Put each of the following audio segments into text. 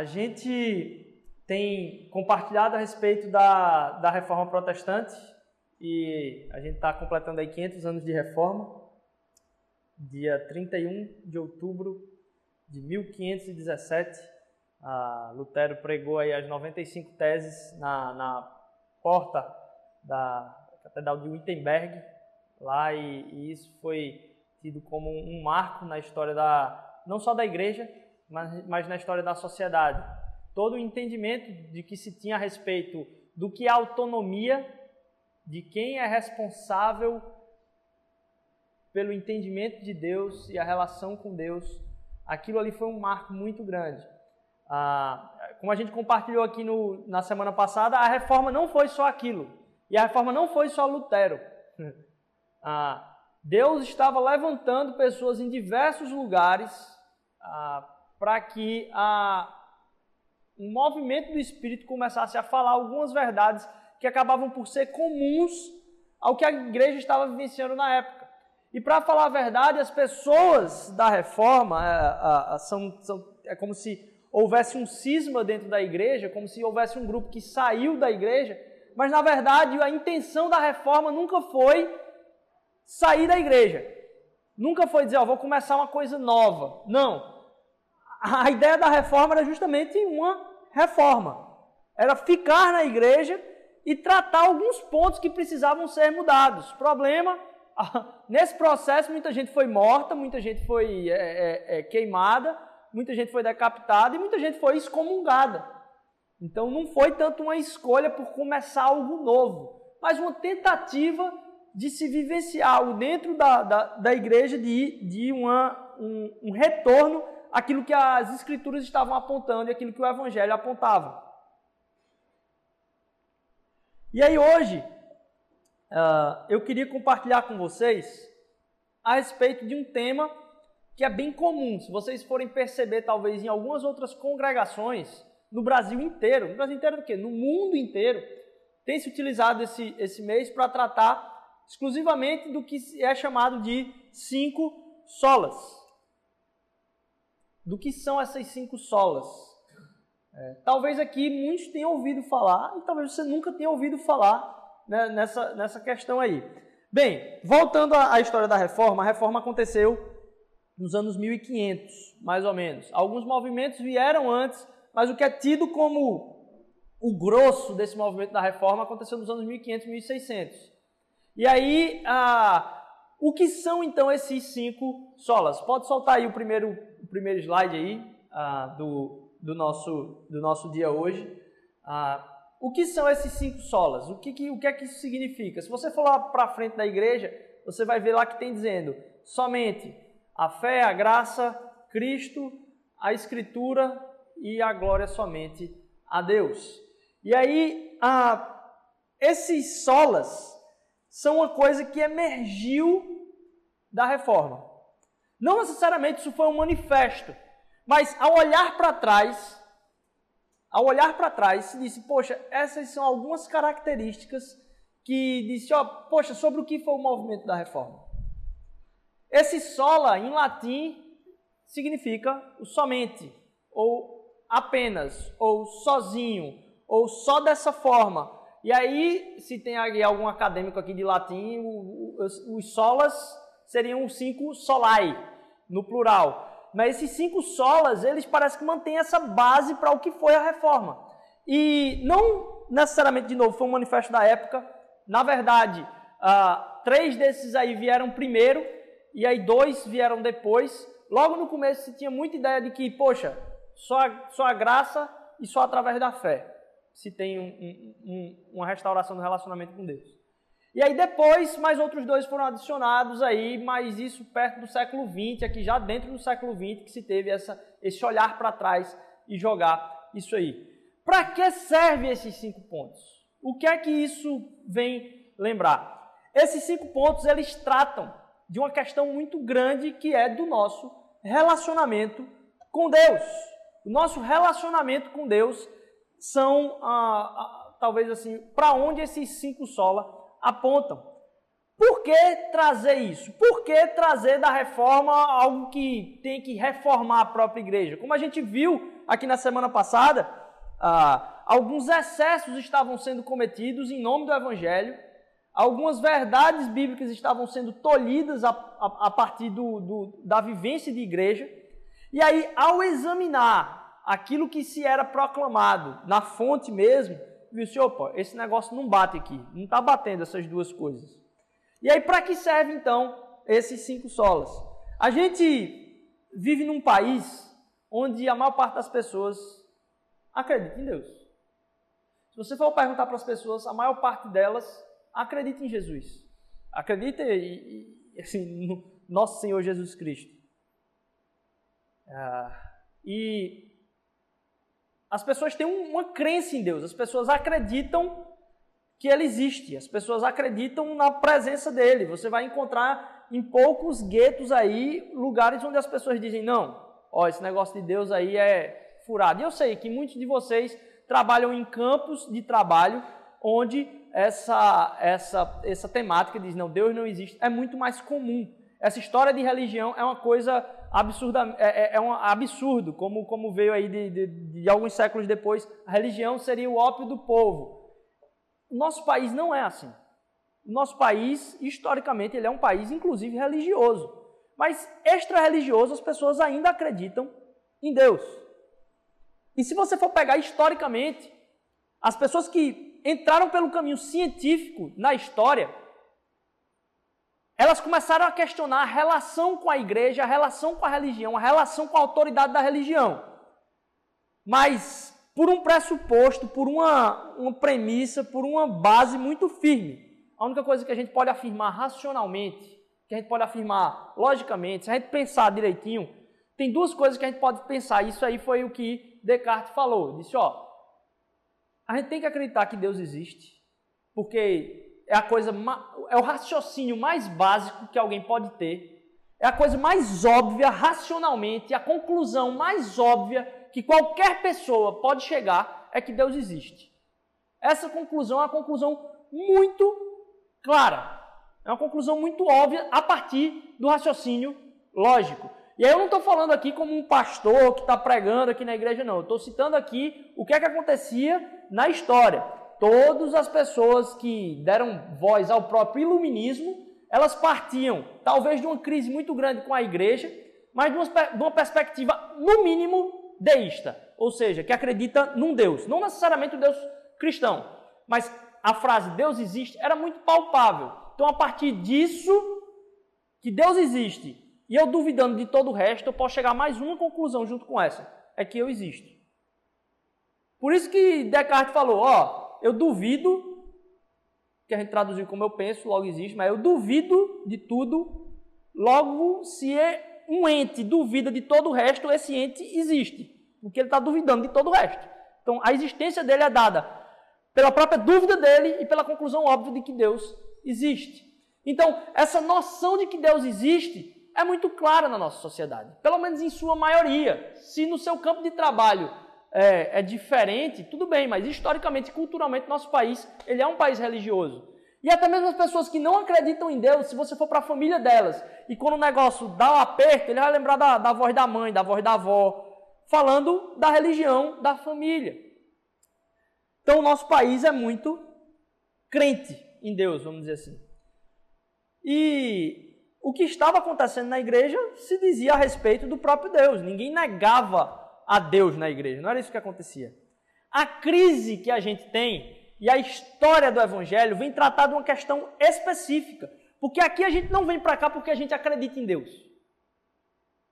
A gente tem compartilhado a respeito da, da reforma protestante e a gente está completando aí 500 anos de reforma. Dia 31 de outubro de 1517, Lutero pregou aí as 95 teses na, na porta da Catedral de Wittenberg, lá, e, e isso foi tido como um marco na história da, não só da igreja, mas, mas na história da sociedade. Todo o entendimento de que se tinha a respeito do que é autonomia, de quem é responsável pelo entendimento de Deus e a relação com Deus, aquilo ali foi um marco muito grande. Ah, como a gente compartilhou aqui no, na semana passada, a reforma não foi só aquilo. E a reforma não foi só Lutero. Ah, Deus estava levantando pessoas em diversos lugares ah, para que a, um movimento do Espírito começasse a falar algumas verdades que acabavam por ser comuns ao que a igreja estava vivenciando na época. E para falar a verdade, as pessoas da reforma é, é, são, são, é como se houvesse um cisma dentro da igreja, como se houvesse um grupo que saiu da igreja, mas na verdade a intenção da reforma nunca foi sair da igreja. Nunca foi dizer, ó, vou começar uma coisa nova. Não a ideia da reforma era justamente uma reforma. Era ficar na igreja e tratar alguns pontos que precisavam ser mudados. Problema, nesse processo muita gente foi morta, muita gente foi é, é, é, queimada, muita gente foi decapitada e muita gente foi excomungada. Então não foi tanto uma escolha por começar algo novo, mas uma tentativa de se vivenciar dentro da, da, da igreja de, de uma, um, um retorno aquilo que as escrituras estavam apontando e aquilo que o evangelho apontava. E aí hoje uh, eu queria compartilhar com vocês a respeito de um tema que é bem comum. Se vocês forem perceber, talvez em algumas outras congregações no Brasil inteiro, no Brasil inteiro do quê? No mundo inteiro, tem se utilizado esse, esse mês para tratar exclusivamente do que é chamado de cinco solas do que são essas cinco solas. É, talvez aqui muitos tenham ouvido falar, e talvez você nunca tenha ouvido falar né, nessa, nessa questão aí. Bem, voltando à história da reforma, a reforma aconteceu nos anos 1500, mais ou menos. Alguns movimentos vieram antes, mas o que é tido como o grosso desse movimento da reforma aconteceu nos anos 1500, 1600. E aí, o que são então esses cinco solas? Pode soltar aí o primeiro o primeiro slide aí ah, do, do, nosso, do nosso dia hoje. Ah, o que são esses cinco solas? O que, que, o que é que isso significa? Se você for lá para frente da igreja, você vai ver lá que tem dizendo somente a fé, a graça, Cristo, a Escritura e a glória somente a Deus. E aí, ah, esses solas são uma coisa que emergiu da reforma. Não necessariamente isso foi um manifesto, mas ao olhar para trás, ao olhar para trás, se disse, poxa, essas são algumas características que disse, ó, poxa, sobre o que foi o movimento da reforma. Esse sola em latim significa o somente, ou apenas, ou sozinho, ou só dessa forma. E aí, se tem algum acadêmico aqui de latim, os solas seriam os cinco solai, no plural. Mas esses cinco solas, eles parecem que mantêm essa base para o que foi a reforma. E não necessariamente, de novo, foi um manifesto da época. Na verdade, uh, três desses aí vieram primeiro, e aí dois vieram depois. Logo no começo se tinha muita ideia de que, poxa, só a, só a graça e só através da fé se tem um, um, um, uma restauração do relacionamento com Deus. E aí depois, mais outros dois foram adicionados aí, mas isso perto do século XX, aqui já dentro do século XX, que se teve essa, esse olhar para trás e jogar isso aí. Para que serve esses cinco pontos? O que é que isso vem lembrar? Esses cinco pontos, eles tratam de uma questão muito grande que é do nosso relacionamento com Deus. O nosso relacionamento com Deus são, ah, ah, talvez assim, para onde esses cinco sola apontam. Por que trazer isso? Por que trazer da reforma algo que tem que reformar a própria igreja? Como a gente viu, aqui na semana passada, ah, alguns excessos estavam sendo cometidos em nome do Evangelho, algumas verdades bíblicas estavam sendo tolhidas a, a, a partir do, do, da vivência de igreja. E aí, ao examinar aquilo que se era proclamado na fonte mesmo, viu se, opa, esse negócio não bate aqui, não está batendo essas duas coisas. E aí, para que serve então esses cinco solas? A gente vive num país onde a maior parte das pessoas acredita em Deus. Se você for perguntar para as pessoas, a maior parte delas acredita em Jesus. Acredita em, assim, no nosso Senhor Jesus Cristo. Ah, e as pessoas têm uma crença em Deus, as pessoas acreditam que Ele existe, as pessoas acreditam na presença dele. Você vai encontrar em poucos guetos aí lugares onde as pessoas dizem: não, ó, esse negócio de Deus aí é furado. E eu sei que muitos de vocês trabalham em campos de trabalho onde essa, essa, essa temática diz, não, Deus não existe, é muito mais comum. Essa história de religião é uma coisa absurda, é, é, é um absurdo, como, como veio aí de, de, de alguns séculos depois, a religião seria o ópio do povo. Nosso país não é assim. Nosso país, historicamente, ele é um país, inclusive, religioso. Mas extra-religioso, as pessoas ainda acreditam em Deus. E se você for pegar historicamente, as pessoas que entraram pelo caminho científico na história, elas começaram a questionar a relação com a igreja, a relação com a religião, a relação com a autoridade da religião. Mas por um pressuposto, por uma, uma premissa, por uma base muito firme. A única coisa que a gente pode afirmar racionalmente que a gente pode afirmar logicamente, se a gente pensar direitinho, tem duas coisas que a gente pode pensar. Isso aí foi o que Descartes falou. Disse, ó, a gente tem que acreditar que Deus existe, porque é a coisa, é o raciocínio mais básico que alguém pode ter. É a coisa mais óbvia racionalmente, a conclusão mais óbvia que qualquer pessoa pode chegar é que Deus existe. Essa conclusão é uma conclusão muito clara. É uma conclusão muito óbvia a partir do raciocínio lógico. E aí eu não estou falando aqui como um pastor que está pregando aqui na igreja, não. Eu estou citando aqui o que é que acontecia na história. Todas as pessoas que deram voz ao próprio iluminismo, elas partiam talvez de uma crise muito grande com a igreja, mas de uma, de uma perspectiva, no mínimo, deísta. Ou seja, que acredita num Deus. Não necessariamente o Deus cristão, mas a frase Deus existe era muito palpável. Então, a partir disso, que Deus existe, e eu duvidando de todo o resto, eu posso chegar a mais uma conclusão junto com essa: é que eu existo. Por isso que Descartes falou: ó, eu duvido, que a gente traduziu como eu penso, logo existe, mas eu duvido de tudo, logo, se é um ente duvida de todo o resto, esse ente existe, porque ele está duvidando de todo o resto. Então, a existência dele é dada pela própria dúvida dele e pela conclusão óbvia de que Deus existe. Então, essa noção de que Deus existe é muito clara na nossa sociedade, pelo menos em sua maioria. Se no seu campo de trabalho é, é diferente, tudo bem, mas historicamente, culturalmente, nosso país ele é um país religioso. E até mesmo as pessoas que não acreditam em Deus, se você for para a família delas, e quando o negócio dá um aperto, ele vai lembrar da, da voz da mãe, da voz da avó, falando da religião da família. Então, o nosso país é muito crente em Deus, vamos dizer assim. E o que estava acontecendo na igreja se dizia a respeito do próprio Deus. Ninguém negava a Deus na igreja, não era isso que acontecia. A crise que a gente tem e a história do evangelho vem tratar de uma questão específica. Porque aqui a gente não vem para cá porque a gente acredita em Deus.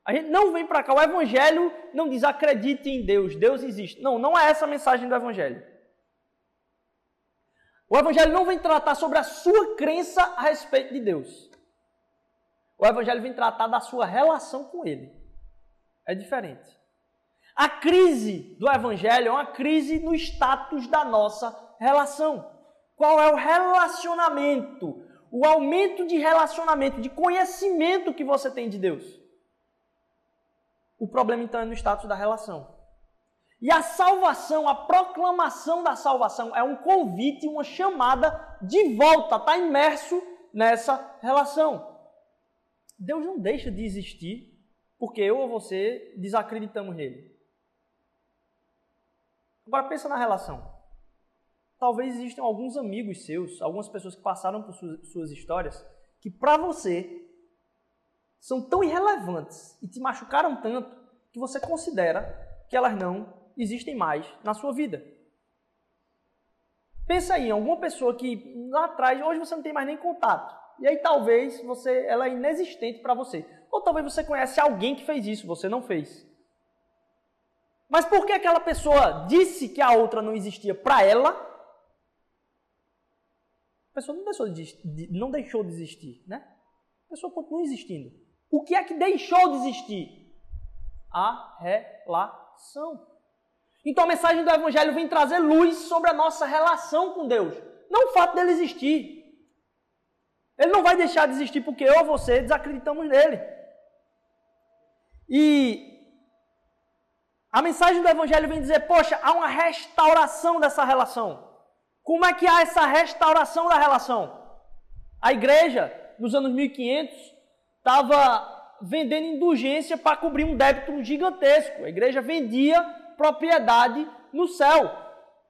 A gente não vem para cá. O evangelho não diz acredite em Deus, Deus existe. Não, não é essa a mensagem do evangelho. O Evangelho não vem tratar sobre a sua crença a respeito de Deus. O Evangelho vem tratar da sua relação com Ele. É diferente. A crise do Evangelho é uma crise no status da nossa relação. Qual é o relacionamento? O aumento de relacionamento, de conhecimento que você tem de Deus. O problema então é no status da relação. E a salvação, a proclamação da salvação é um convite, uma chamada de volta, está imerso nessa relação. Deus não deixa de existir porque eu ou você desacreditamos nele. Agora pensa na relação. Talvez existam alguns amigos seus, algumas pessoas que passaram por suas histórias, que para você são tão irrelevantes e te machucaram tanto que você considera que elas não existem mais na sua vida. Pensa aí alguma pessoa que lá atrás, hoje você não tem mais nem contato. E aí talvez você, ela é inexistente para você. Ou talvez você conhece alguém que fez isso, você não fez. Mas por que aquela pessoa disse que a outra não existia para ela? A pessoa não deixou de, não deixou de existir, né? A pessoa continua existindo. O que é que deixou de existir? A relação. Então a mensagem do Evangelho vem trazer luz sobre a nossa relação com Deus. Não o fato dele existir. Ele não vai deixar de existir porque eu ou você desacreditamos nele. E a mensagem do Evangelho vem dizer: poxa, há uma restauração dessa relação. Como é que há essa restauração da relação? A igreja, nos anos 1500, estava vendendo indulgência para cobrir um débito gigantesco. A igreja vendia propriedade no céu,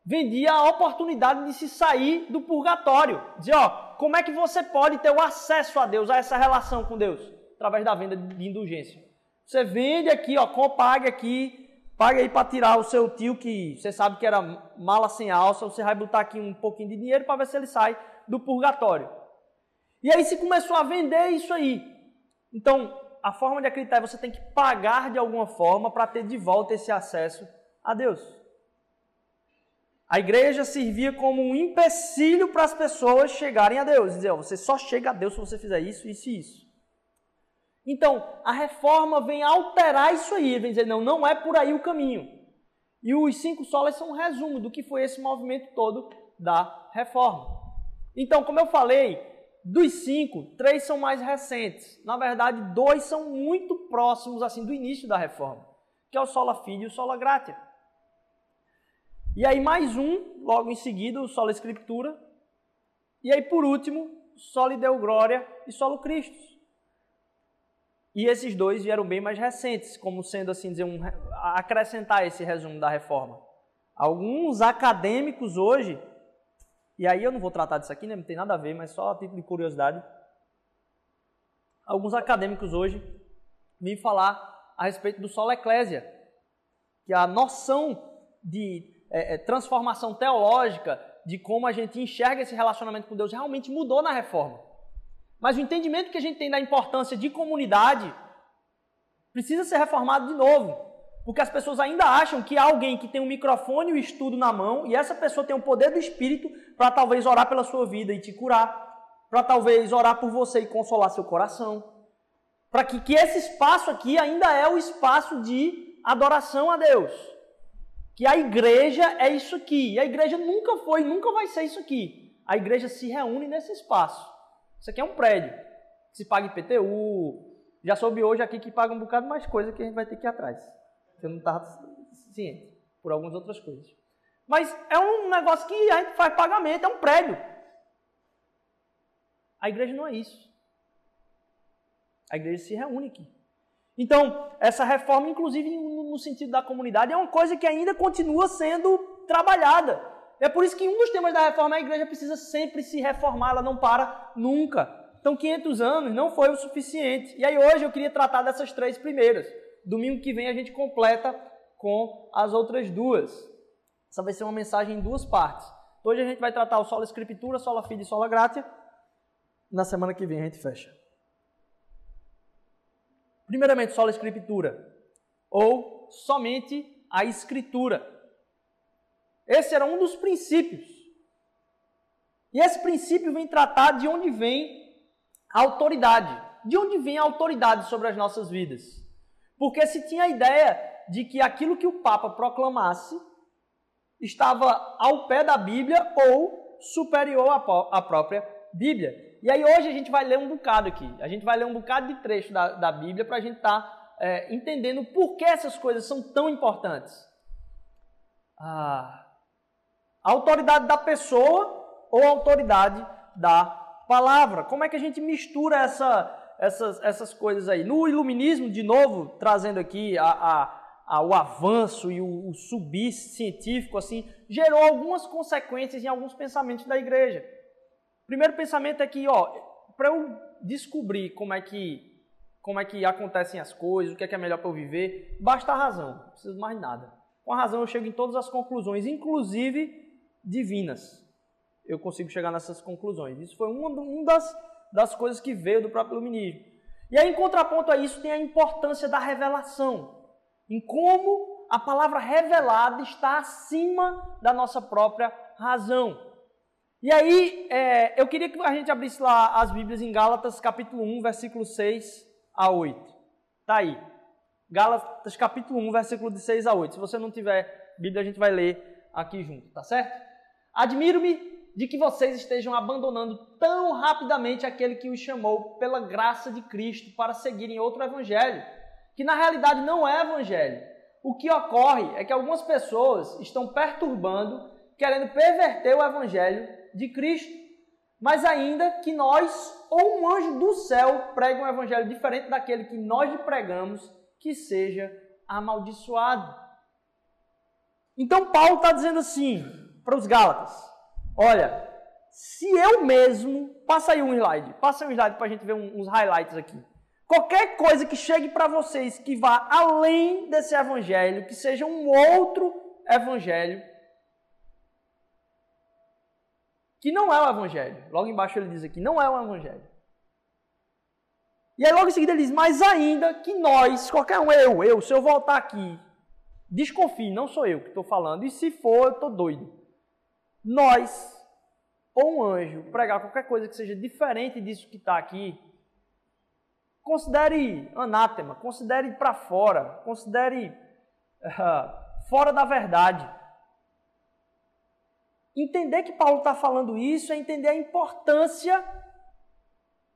vendia a oportunidade de se sair do purgatório. Dizia: ó, como é que você pode ter o acesso a Deus, a essa relação com Deus? Através da venda de indulgência. Você vende aqui, ó, paga aqui, paga aí para tirar o seu tio que você sabe que era mala sem alça, você vai botar aqui um pouquinho de dinheiro para ver se ele sai do purgatório. E aí se começou a vender isso aí. Então, a forma de acreditar é você tem que pagar de alguma forma para ter de volta esse acesso a Deus. A igreja servia como um empecilho para as pessoas chegarem a Deus. Dizer, ó, você só chega a Deus se você fizer isso, isso e isso. Então, a reforma vem alterar isso aí, vem dizer, não, não é por aí o caminho. E os cinco solas são um resumo do que foi esse movimento todo da reforma. Então, como eu falei, dos cinco, três são mais recentes. Na verdade, dois são muito próximos assim do início da reforma, que é o sola fide e o sola gratia. E aí mais um, logo em seguida, o sola escritura. E aí por último, soli deu glória e solo Cristo. E esses dois vieram bem mais recentes, como sendo assim dizer um, acrescentar esse resumo da reforma. Alguns acadêmicos hoje, e aí eu não vou tratar disso aqui, né, não tem nada a ver, mas só a título de curiosidade. Alguns acadêmicos hoje vêm falar a respeito do solo eclésia, que a noção de é, é, transformação teológica de como a gente enxerga esse relacionamento com Deus realmente mudou na reforma. Mas o entendimento que a gente tem da importância de comunidade precisa ser reformado de novo. Porque as pessoas ainda acham que há alguém que tem um microfone e o um estudo na mão e essa pessoa tem o poder do Espírito para talvez orar pela sua vida e te curar, para talvez orar por você e consolar seu coração. Para que, que esse espaço aqui ainda é o espaço de adoração a Deus. Que a igreja é isso aqui. E a igreja nunca foi, nunca vai ser isso aqui. A igreja se reúne nesse espaço. Isso aqui é um prédio. Se paga IPTU. Já soube hoje aqui que paga um bocado mais coisa que a gente vai ter que ir atrás. Eu não estava ciente. Por algumas outras coisas. Mas é um negócio que a gente faz pagamento, é um prédio. A igreja não é isso. A igreja se reúne aqui. Então, essa reforma, inclusive no sentido da comunidade, é uma coisa que ainda continua sendo trabalhada. É por isso que um dos temas da reforma é a igreja precisa sempre se reformar, ela não para nunca. Então, 500 anos não foi o suficiente. E aí, hoje eu queria tratar dessas três primeiras. Domingo que vem a gente completa com as outras duas. Essa vai ser uma mensagem em duas partes. Hoje a gente vai tratar o solo escritura, solo fide e solo gratia. Na semana que vem a gente fecha. Primeiramente, solo escritura ou somente a escritura. Esse era um dos princípios. E esse princípio vem tratar de onde vem a autoridade. De onde vem a autoridade sobre as nossas vidas? Porque se tinha a ideia de que aquilo que o Papa proclamasse estava ao pé da Bíblia ou superior à própria Bíblia. E aí hoje a gente vai ler um bocado aqui. A gente vai ler um bocado de trecho da, da Bíblia para a gente estar tá, é, entendendo por que essas coisas são tão importantes. Ah, autoridade da pessoa ou autoridade da palavra? Como é que a gente mistura essa, essas, essas coisas aí? No iluminismo, de novo, trazendo aqui a, a, a, o avanço e o, o subir científico, assim, gerou algumas consequências em alguns pensamentos da igreja. O primeiro pensamento é que, ó, para eu descobrir como é que como é que acontecem as coisas, o que é, que é melhor para eu viver, basta a razão, não preciso mais nada. Com a razão eu chego em todas as conclusões, inclusive divinas. Eu consigo chegar nessas conclusões. Isso foi uma, uma das, das coisas que veio do próprio iluminismo. E aí, em contraponto a isso, tem a importância da revelação. Em como a palavra revelada está acima da nossa própria razão. E aí, é, eu queria que a gente abrisse lá as Bíblias em Gálatas, capítulo 1, versículo 6 a 8. Tá aí. Gálatas, capítulo 1, versículo de 6 a 8. Se você não tiver Bíblia, a gente vai ler aqui junto, tá certo? Admiro-me de que vocês estejam abandonando tão rapidamente aquele que os chamou pela graça de Cristo para seguirem outro evangelho, que na realidade não é evangelho. O que ocorre é que algumas pessoas estão perturbando, querendo perverter o evangelho de Cristo, mas ainda que nós ou um anjo do céu pregue um evangelho diferente daquele que nós lhe pregamos, que seja amaldiçoado. Então Paulo está dizendo assim para os Gálatas: Olha, se eu mesmo. Passa aí um slide. Passa um slide para a gente ver uns highlights aqui. Qualquer coisa que chegue para vocês que vá além desse evangelho, que seja um outro evangelho, que não é o evangelho. Logo embaixo ele diz aqui: não é o evangelho. E aí logo em seguida ele diz: mas ainda que nós, qualquer um, eu, eu, se eu voltar aqui, desconfie, não sou eu que estou falando, e se for, eu estou doido nós ou um anjo pregar qualquer coisa que seja diferente disso que está aqui, considere anátema, considere para fora, considere uh, fora da verdade. Entender que Paulo está falando isso é entender a importância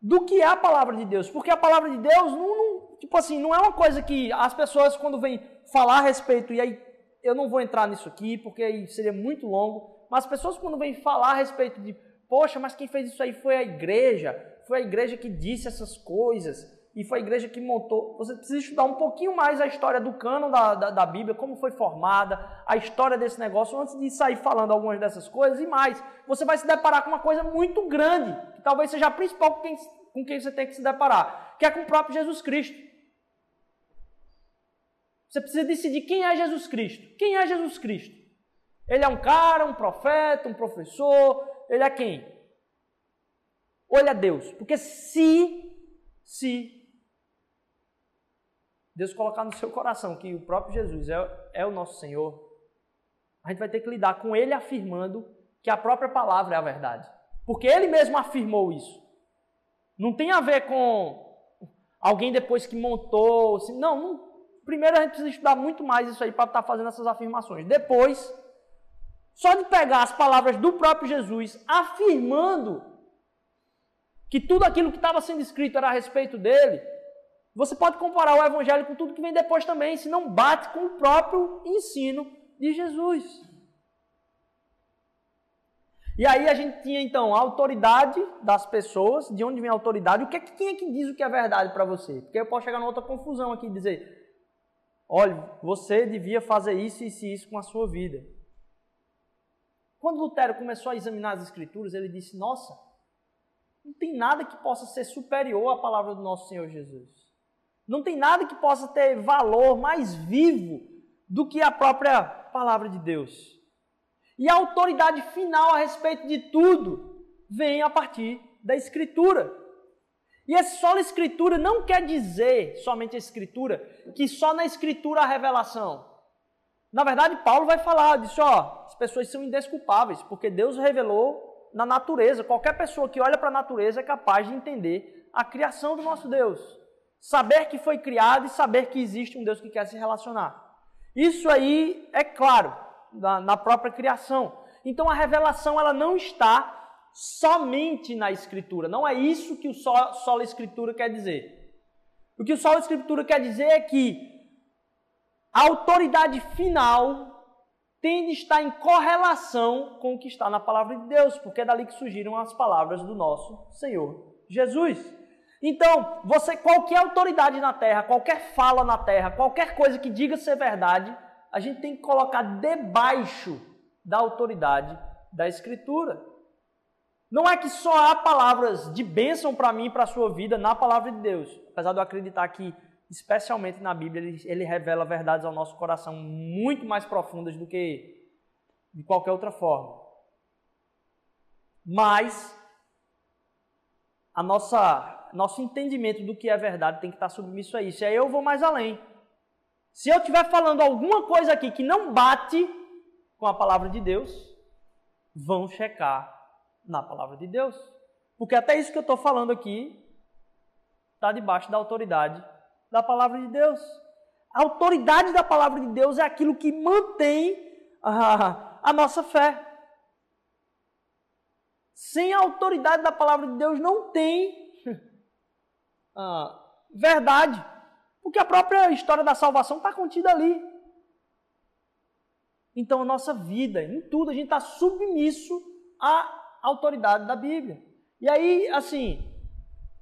do que é a palavra de Deus, porque a palavra de Deus não, não, tipo assim, não é uma coisa que as pessoas quando vêm falar a respeito e aí eu não vou entrar nisso aqui porque aí seria muito longo, mas as pessoas quando vêm falar a respeito de, poxa, mas quem fez isso aí foi a igreja, foi a igreja que disse essas coisas, e foi a igreja que montou. Você precisa estudar um pouquinho mais a história do cânon da, da, da, Bíblia, como foi formada, a história desse negócio, antes de sair falando algumas dessas coisas e mais. Você vai se deparar com uma coisa muito grande, que talvez seja a principal com quem, com quem você tem que se deparar, que é com o próprio Jesus Cristo. Você precisa decidir quem é Jesus Cristo. Quem é Jesus Cristo? Ele é um cara, um profeta, um professor, ele é quem? É Deus? Porque se, se Deus colocar no seu coração que o próprio Jesus é, é o nosso Senhor, a gente vai ter que lidar com ele afirmando que a própria palavra é a verdade. Porque ele mesmo afirmou isso. Não tem a ver com alguém depois que montou. Assim, não, não, primeiro a gente precisa estudar muito mais isso aí para estar tá fazendo essas afirmações. Depois, só de pegar as palavras do próprio Jesus afirmando que tudo aquilo que estava sendo escrito era a respeito dele, você pode comparar o evangelho com tudo que vem depois também, se não bate com o próprio ensino de Jesus. E aí a gente tinha então a autoridade das pessoas, de onde vem a autoridade, o que é que quem é que diz o que é verdade para você? Porque eu posso chegar numa outra confusão aqui e dizer: olha, você devia fazer isso e isso, isso com a sua vida. Quando Lutero começou a examinar as Escrituras, ele disse: Nossa, não tem nada que possa ser superior à palavra do nosso Senhor Jesus. Não tem nada que possa ter valor mais vivo do que a própria palavra de Deus. E a autoridade final a respeito de tudo vem a partir da Escritura. E essa só Escritura não quer dizer somente a Escritura, que só na Escritura há revelação. Na verdade, Paulo vai falar disso, ó, as pessoas são indesculpáveis, porque Deus revelou na natureza. Qualquer pessoa que olha para a natureza é capaz de entender a criação do nosso Deus. Saber que foi criado e saber que existe um Deus que quer se relacionar. Isso aí é claro na, na própria criação. Então a revelação ela não está somente na Escritura. Não é isso que o solo, solo Escritura quer dizer. O que o solo Escritura quer dizer é que a autoridade final tem de estar em correlação com o que está na palavra de Deus, porque é dali que surgiram as palavras do nosso Senhor Jesus. Então, você qualquer autoridade na terra, qualquer fala na terra, qualquer coisa que diga ser verdade, a gente tem que colocar debaixo da autoridade da escritura. Não é que só há palavras de bênção para mim e para a sua vida na palavra de Deus. Apesar de eu acreditar que, especialmente na Bíblia, ele, ele revela verdades ao nosso coração muito mais profundas do que de qualquer outra forma. Mas a nossa nosso entendimento do que é verdade tem que estar submisso a isso. E aí eu vou mais além. Se eu estiver falando alguma coisa aqui que não bate com a palavra de Deus, vão checar na palavra de Deus. Porque até isso que eu estou falando aqui está debaixo da autoridade da palavra de Deus. A autoridade da palavra de Deus é aquilo que mantém a, a nossa fé. Sem a autoridade da palavra de Deus não tem ah, verdade. Porque a própria história da salvação está contida ali. Então, a nossa vida, em tudo, a gente está submisso à autoridade da Bíblia. E aí, assim,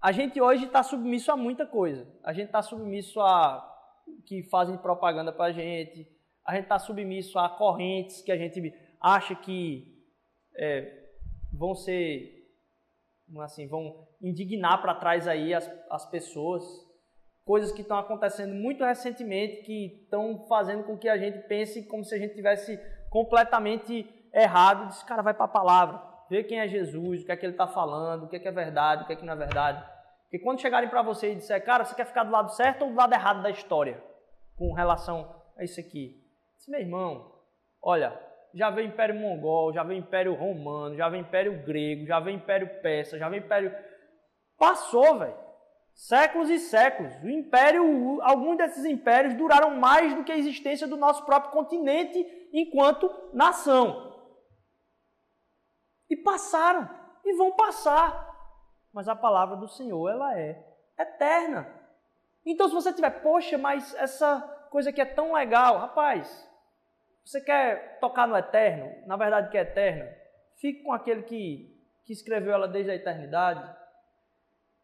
a gente hoje está submisso a muita coisa. A gente está submisso a que fazem propaganda para a gente. A gente está submisso a correntes que a gente acha que é, vão ser assim, vão indignar para trás aí as, as pessoas. Coisas que estão acontecendo muito recentemente que estão fazendo com que a gente pense como se a gente tivesse completamente errado. Diz, cara, vai para a palavra, vê quem é Jesus, o que é que ele está falando, o que é que é verdade, o que é que não é verdade. Porque quando chegarem para você e disser, cara, você quer ficar do lado certo ou do lado errado da história com relação a isso aqui? Diz, meu irmão, olha, já veio Império Mongol, já veio Império Romano, já veio Império Grego, já veio Império Persa, já veio Império. Passou, velho. Séculos e séculos. O Império, alguns desses impérios duraram mais do que a existência do nosso próprio continente enquanto nação. E passaram, e vão passar. Mas a palavra do Senhor, ela é eterna. Então, se você tiver, poxa, mas essa coisa que é tão legal, rapaz, você quer tocar no eterno? Na verdade, que é eterno? Fique com aquele que, que escreveu ela desde a eternidade.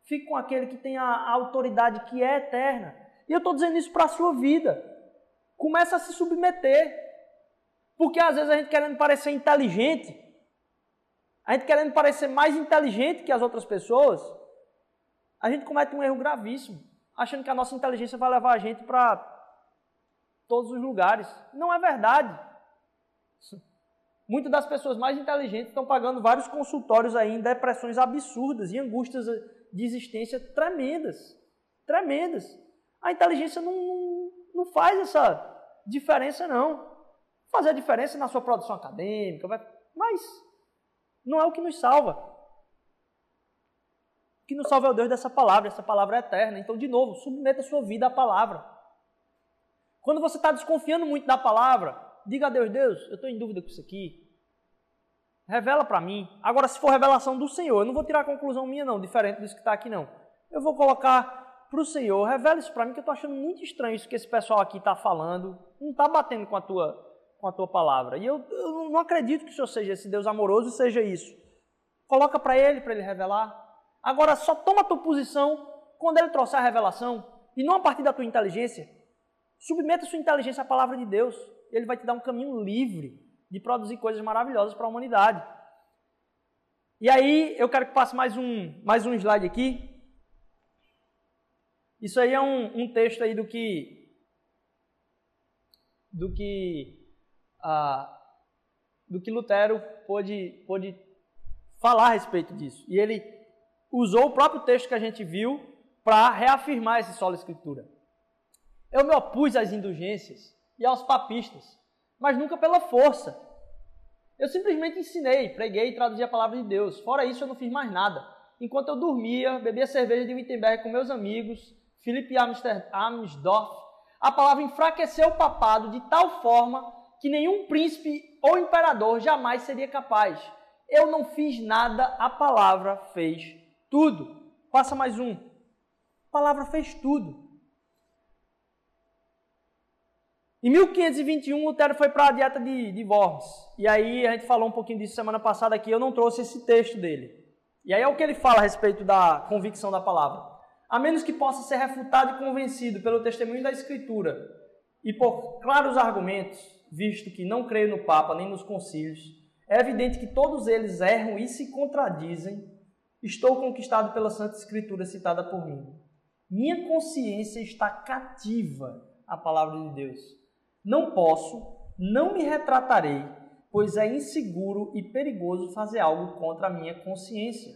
Fique com aquele que tem a, a autoridade que é eterna. E eu estou dizendo isso para a sua vida. Começa a se submeter. Porque às vezes a gente querendo parecer inteligente, a gente querendo parecer mais inteligente que as outras pessoas, a gente comete um erro gravíssimo, achando que a nossa inteligência vai levar a gente para todos os lugares. Não é verdade. Muitas das pessoas mais inteligentes estão pagando vários consultórios aí em depressões absurdas e angústias de existência tremendas. Tremendas. A inteligência não, não, faz essa diferença, não. Fazer a diferença na sua produção acadêmica, mas não é o que nos salva. O que nos salva é o Deus dessa palavra, essa palavra é eterna. Então, de novo, submeta a sua vida à palavra. Quando você está desconfiando muito da palavra, diga a Deus, Deus, eu estou em dúvida com isso aqui. Revela para mim. Agora, se for revelação do Senhor, eu não vou tirar a conclusão minha, não, diferente disso que está aqui, não. Eu vou colocar para o Senhor, revela isso para mim, que eu estou achando muito estranho isso que esse pessoal aqui está falando. Não está batendo com a tua, com a tua palavra. E eu, eu não acredito que o Senhor seja esse Deus amoroso e seja isso. Coloca para Ele, para Ele revelar. Agora, só toma a tua posição quando Ele trouxer a revelação e não a partir da tua inteligência. Submeta sua inteligência à palavra de Deus. Ele vai te dar um caminho livre de produzir coisas maravilhosas para a humanidade. E aí, eu quero que passe mais um, mais um slide aqui. Isso aí é um, um texto aí do que do que do que Lutero pôde, pôde falar a respeito disso. E ele usou o próprio texto que a gente viu para reafirmar esse solo escritura. Eu me opus às indulgências e aos papistas, mas nunca pela força. Eu simplesmente ensinei, preguei e traduzi a palavra de Deus. Fora isso, eu não fiz mais nada. Enquanto eu dormia, bebia cerveja de Wittenberg com meus amigos, Philip Amsdorf, a palavra enfraqueceu o papado de tal forma que nenhum príncipe ou imperador jamais seria capaz. Eu não fiz nada, a palavra fez tudo. Passa mais um. A palavra fez tudo. Em 1521, Lutero foi para a dieta de, de Worms. E aí a gente falou um pouquinho disso semana passada aqui, eu não trouxe esse texto dele. E aí é o que ele fala a respeito da convicção da palavra. a menos que possa ser refutado e convencido pelo testemunho da Escritura e por claros argumentos, visto que não creio no Papa nem nos concílios, é evidente que todos eles erram e se contradizem. Estou conquistado pela Santa Escritura citada por mim. Minha consciência está cativa à palavra de Deus. Não posso, não me retratarei, pois é inseguro e perigoso fazer algo contra a minha consciência.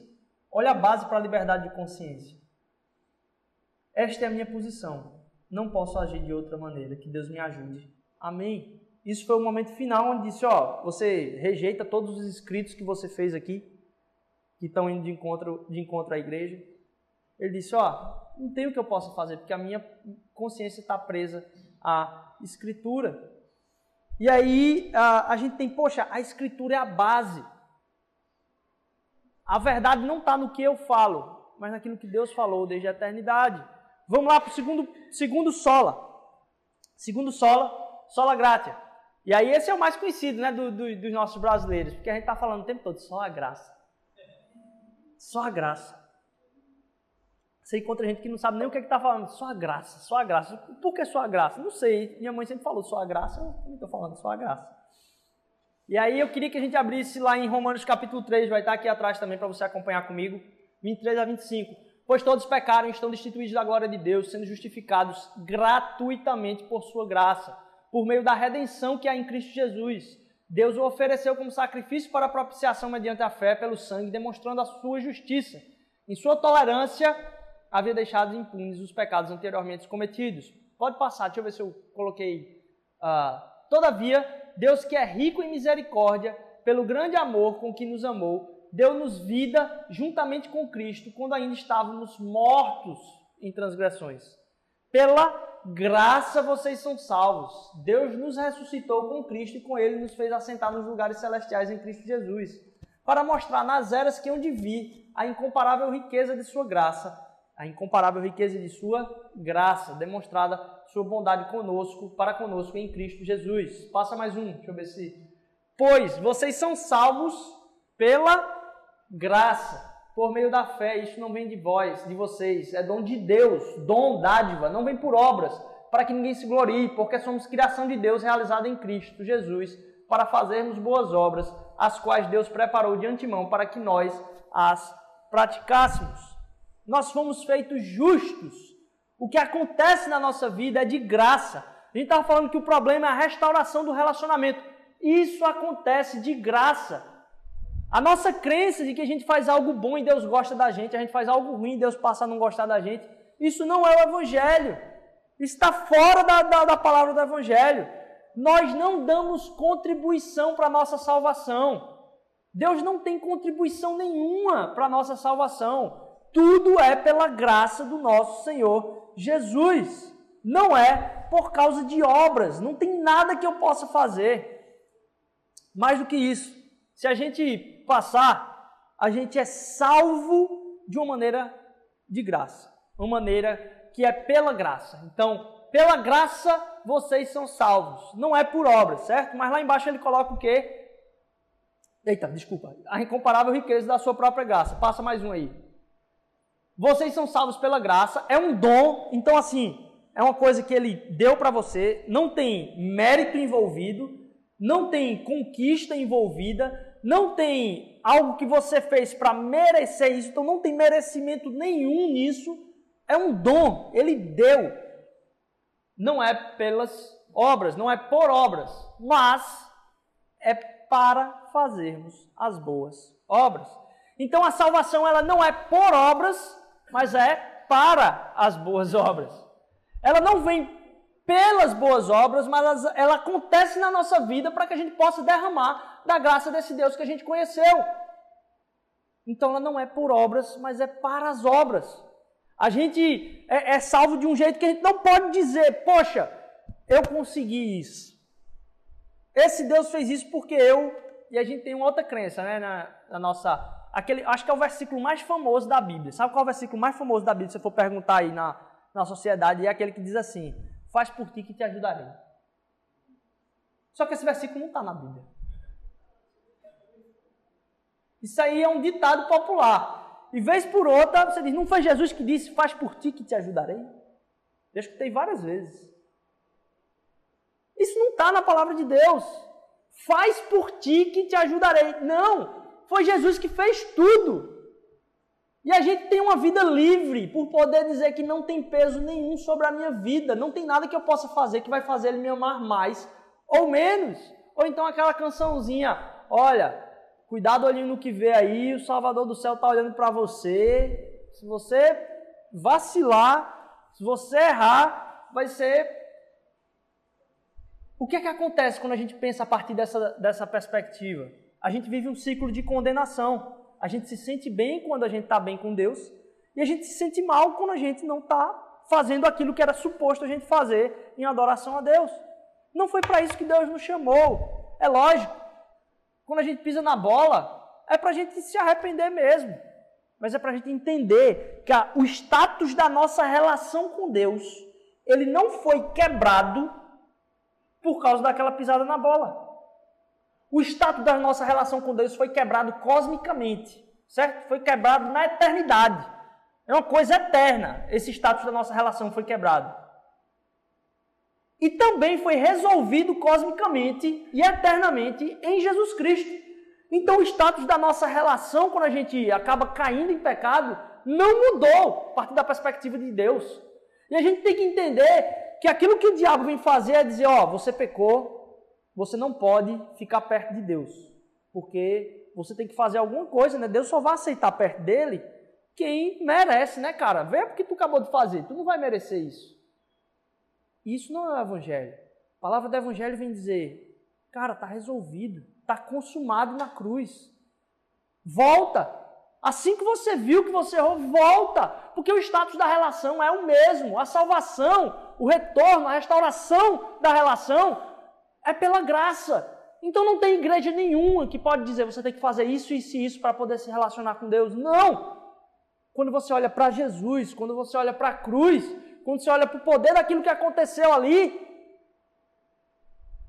Olha a base para a liberdade de consciência. Esta é a minha posição. Não posso agir de outra maneira. Que Deus me ajude. Amém. Isso foi o momento final onde disse, ó, você rejeita todos os escritos que você fez aqui, que estão indo de encontro, de encontro à igreja. Ele disse, ó, não tem o que eu possa fazer, porque a minha consciência está presa à escritura. E aí a, a gente tem, poxa, a escritura é a base. A verdade não está no que eu falo, mas naquilo que Deus falou desde a eternidade. Vamos lá para o segundo, segundo sola. Segundo sola, sola gratia. E aí esse é o mais conhecido né, do, do, dos nossos brasileiros, porque a gente está falando o tempo todo, só a graça. Só a graça. Você encontra gente que não sabe nem o que é está falando, só a graça, só a graça. Por que só a graça? Não sei. Minha mãe sempre falou só a graça, eu também estou falando só a graça. E aí eu queria que a gente abrisse lá em Romanos capítulo 3, vai estar aqui atrás também para você acompanhar comigo, 23 a 25. Pois todos pecaram e estão destituídos da glória de Deus, sendo justificados gratuitamente por sua graça, por meio da redenção que há em Cristo Jesus. Deus o ofereceu como sacrifício para propiciação mediante a fé pelo sangue, demonstrando a sua justiça. Em sua tolerância, havia deixado impunes os pecados anteriormente cometidos. Pode passar, deixa eu ver se eu coloquei. Uh, Todavia, Deus que é rico em misericórdia, pelo grande amor com que nos amou, deu-nos vida juntamente com Cristo quando ainda estávamos mortos em transgressões. Pela graça vocês são salvos. Deus nos ressuscitou com Cristo e com Ele nos fez assentar nos lugares celestiais em Cristo Jesus, para mostrar nas eras que hão de vir a incomparável riqueza de Sua graça, a incomparável riqueza de Sua graça, demonstrada Sua bondade conosco, para conosco em Cristo Jesus. Passa mais um, deixa eu ver se. Pois vocês são salvos pela graça, por meio da fé. Isso não vem de vós, de vocês, é dom de Deus, dom, dádiva, não vem por obras, para que ninguém se glorie, porque somos criação de Deus realizada em Cristo Jesus, para fazermos boas obras, as quais Deus preparou de antemão para que nós as praticássemos. Nós fomos feitos justos. O que acontece na nossa vida é de graça. A gente estava falando que o problema é a restauração do relacionamento. Isso acontece de graça. A nossa crença de que a gente faz algo bom e Deus gosta da gente, a gente faz algo ruim e Deus passa a não gostar da gente, isso não é o Evangelho. Isso está fora da, da, da palavra do Evangelho. Nós não damos contribuição para a nossa salvação. Deus não tem contribuição nenhuma para a nossa salvação. Tudo é pela graça do nosso Senhor Jesus. Não é por causa de obras. Não tem nada que eu possa fazer. Mais do que isso, se a gente passar, a gente é salvo de uma maneira de graça, uma maneira que é pela graça. Então, pela graça vocês são salvos, não é por obras, certo? Mas lá embaixo ele coloca o quê? Eita, desculpa, a incomparável riqueza da sua própria graça. Passa mais um aí. Vocês são salvos pela graça, é um dom, então assim, é uma coisa que ele deu para você, não tem mérito envolvido, não tem conquista envolvida, não tem algo que você fez para merecer isso, então não tem merecimento nenhum nisso, é um dom, ele deu. Não é pelas obras, não é por obras, mas é para fazermos as boas obras. Então a salvação ela não é por obras, mas é para as boas obras. Ela não vem pelas boas obras, mas ela, acontece na nossa vida para que a gente possa derramar da graça desse Deus que a gente conheceu. Então ela não é por obras, mas é para as obras. A gente é, é salvo de um jeito que a gente não pode dizer, poxa, eu consegui isso. Esse Deus fez isso porque eu. E a gente tem uma outra crença, né? Na, na, nossa. Aquele, acho que é o versículo mais famoso da Bíblia. Sabe qual é o versículo mais famoso da Bíblia? Se você for perguntar aí na, na sociedade, é aquele que diz assim: Faz por ti que te ajudarei. Só que esse versículo não está na Bíblia. Isso aí é um ditado popular. e vez por outra você diz: Não foi Jesus que disse, faz por ti que te ajudarei? Eu escutei várias vezes. Isso não está na palavra de Deus. Faz por ti que te ajudarei. Não! Foi Jesus que fez tudo. E a gente tem uma vida livre por poder dizer que não tem peso nenhum sobre a minha vida. Não tem nada que eu possa fazer que vai fazer ele me amar mais ou menos. Ou então aquela cançãozinha: Olha, cuidado olhinho no que vê aí, o Salvador do céu está olhando para você. Se você vacilar, se você errar, vai ser o que é que acontece quando a gente pensa a partir dessa, dessa perspectiva? A gente vive um ciclo de condenação. A gente se sente bem quando a gente está bem com Deus e a gente se sente mal quando a gente não está fazendo aquilo que era suposto a gente fazer em adoração a Deus. Não foi para isso que Deus nos chamou. É lógico. Quando a gente pisa na bola, é para a gente se arrepender mesmo. Mas é para a gente entender que o status da nossa relação com Deus, ele não foi quebrado por causa daquela pisada na bola. O status da nossa relação com Deus foi quebrado cosmicamente, certo? Foi quebrado na eternidade. É uma coisa eterna. Esse status da nossa relação foi quebrado. E também foi resolvido cosmicamente e eternamente em Jesus Cristo. Então, o status da nossa relação, quando a gente acaba caindo em pecado, não mudou a partir da perspectiva de Deus. E a gente tem que entender que aquilo que o diabo vem fazer é dizer, ó, oh, você pecou, você não pode ficar perto de Deus, porque você tem que fazer alguma coisa, né? Deus só vai aceitar perto dele quem merece, né, cara? Vê porque tu acabou de fazer, tu não vai merecer isso. Isso não é o evangelho. A palavra do evangelho vem dizer, cara, tá resolvido, tá consumado na cruz. Volta, Assim que você viu que você errou, volta, porque o status da relação é o mesmo. A salvação, o retorno, a restauração da relação é pela graça. Então não tem igreja nenhuma que pode dizer você tem que fazer isso, isso e isso para poder se relacionar com Deus. Não! Quando você olha para Jesus, quando você olha para a cruz, quando você olha para o poder daquilo que aconteceu ali,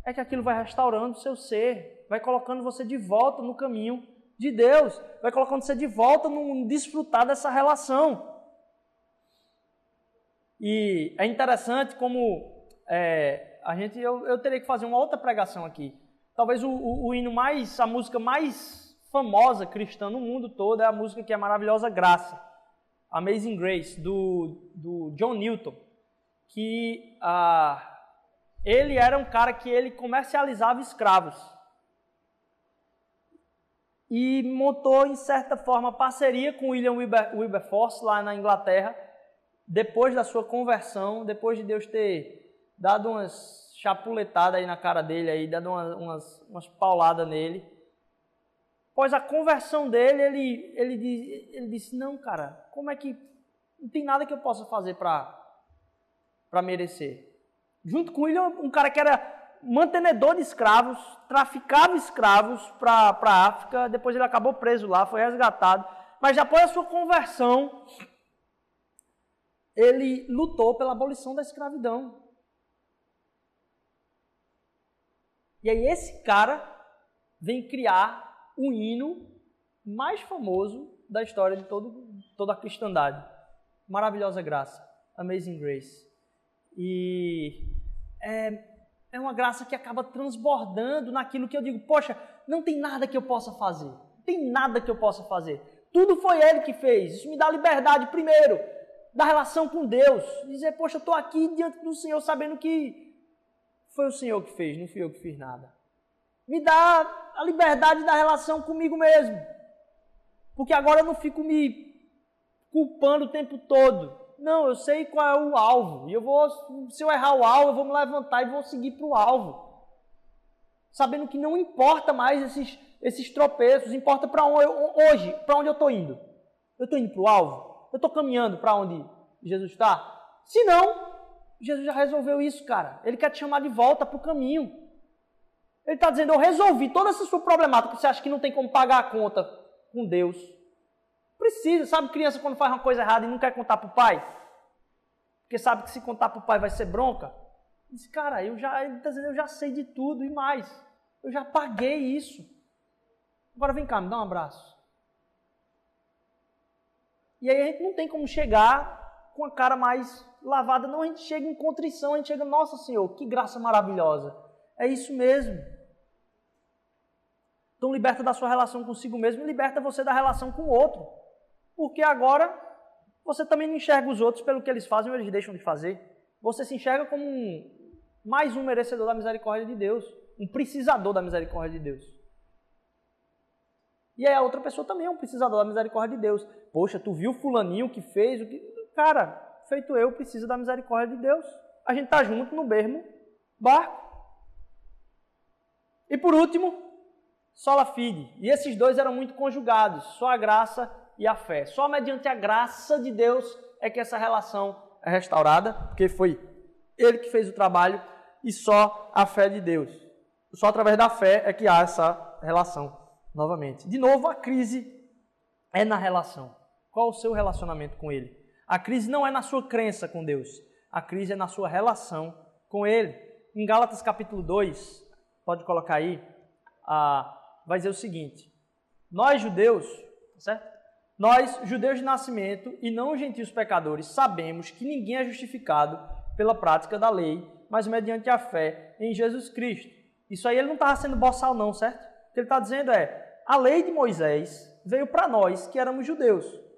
é que aquilo vai restaurando o seu ser, vai colocando você de volta no caminho de Deus, vai colocando você de volta no desfrutar dessa relação. E é interessante como é, a gente, eu, eu teria que fazer uma outra pregação aqui. Talvez o, o, o, hino mais, a música mais famosa cristã no mundo todo é a música que é maravilhosa Graça, Amazing Grace, do, do John Newton, que ah, ele era um cara que ele comercializava escravos e montou, em certa forma, parceria com William Wilber, Wilberforce lá na Inglaterra, depois da sua conversão, depois de Deus ter dado umas chapuletadas aí na cara dele, aí, dado umas, umas, umas pauladas nele. Após a conversão dele, ele, ele, ele disse, não, cara, como é que... Não tem nada que eu possa fazer para merecer. Junto com William, um cara que era mantenedor de escravos, traficava escravos para a África, depois ele acabou preso lá, foi resgatado. Mas após a sua conversão, ele lutou pela abolição da escravidão. E aí esse cara vem criar o hino mais famoso da história de todo, toda a cristandade. Maravilhosa graça, Amazing Grace. E é, é uma graça que acaba transbordando naquilo que eu digo, poxa, não tem nada que eu possa fazer. Não tem nada que eu possa fazer. Tudo foi Ele que fez. Isso me dá liberdade, primeiro, da relação com Deus. Dizer, poxa, eu estou aqui diante do Senhor sabendo que foi o Senhor que fez, não fui eu que fiz nada. Me dá a liberdade da relação comigo mesmo. Porque agora eu não fico me culpando o tempo todo. Não, eu sei qual é o alvo. E eu vou, se eu errar o alvo, eu vou me levantar e vou seguir para o alvo. Sabendo que não importa mais esses, esses tropeços, importa para onde eu, hoje, para onde eu estou indo. Eu estou indo para o alvo? Eu estou caminhando para onde Jesus está? Se não, Jesus já resolveu isso, cara. Ele quer te chamar de volta para o caminho. Ele está dizendo, eu resolvi toda essa sua problemática, você acha que não tem como pagar a conta com Deus. Precisa, sabe criança quando faz uma coisa errada e não quer contar para o pai? Porque sabe que se contar para o pai vai ser bronca? Diz, cara, eu já, ele está dizendo, eu já sei de tudo e mais. Eu já paguei isso. Agora vem cá, me dá um abraço. E aí a gente não tem como chegar com a cara mais lavada, não. A gente chega em contrição, a gente chega, nossa Senhor, que graça maravilhosa. É isso mesmo. Então liberta da sua relação consigo mesmo e liberta você da relação com o outro. Porque agora você também não enxerga os outros pelo que eles fazem ou eles deixam de fazer. Você se enxerga como um, mais um merecedor da misericórdia de Deus, um precisador da misericórdia de Deus. E aí a outra pessoa também é um precisador da misericórdia de Deus. Poxa, tu viu fulaninho que fez o que... Cara, feito eu, preciso da misericórdia de Deus. A gente tá junto no mesmo barco. E por último, sola fide. E esses dois eram muito conjugados, só a graça e a fé. Só mediante a graça de Deus é que essa relação é restaurada, porque foi ele que fez o trabalho e só a fé de Deus. Só através da fé é que há essa relação novamente. De novo, a crise é na relação. Qual o seu relacionamento com Ele? A crise não é na sua crença com Deus, a crise é na sua relação com Ele. Em Gálatas capítulo 2, pode colocar aí, ah, vai dizer o seguinte: Nós judeus, certo? Nós, judeus de nascimento e não gentios pecadores, sabemos que ninguém é justificado pela prática da lei, mas mediante a fé em Jesus Cristo. Isso aí ele não estava sendo boçal, não, certo? O que ele está dizendo é: a lei de Moisés veio para nós que éramos judeus.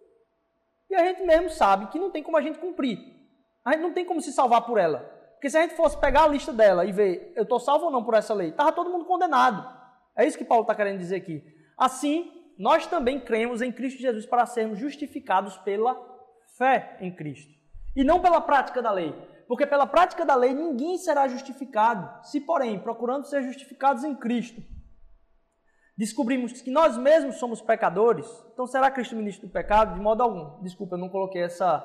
E a gente mesmo sabe que não tem como a gente cumprir. A gente não tem como se salvar por ela. Porque se a gente fosse pegar a lista dela e ver, eu estou salvo ou não por essa lei, estava todo mundo condenado. É isso que Paulo está querendo dizer aqui. Assim, nós também cremos em Cristo Jesus para sermos justificados pela fé em Cristo. E não pela prática da lei. Porque pela prática da lei ninguém será justificado, se porém, procurando ser justificados em Cristo, descobrimos que nós mesmos somos pecadores, então será Cristo ministro do pecado? De modo algum. Desculpa, eu não coloquei essa,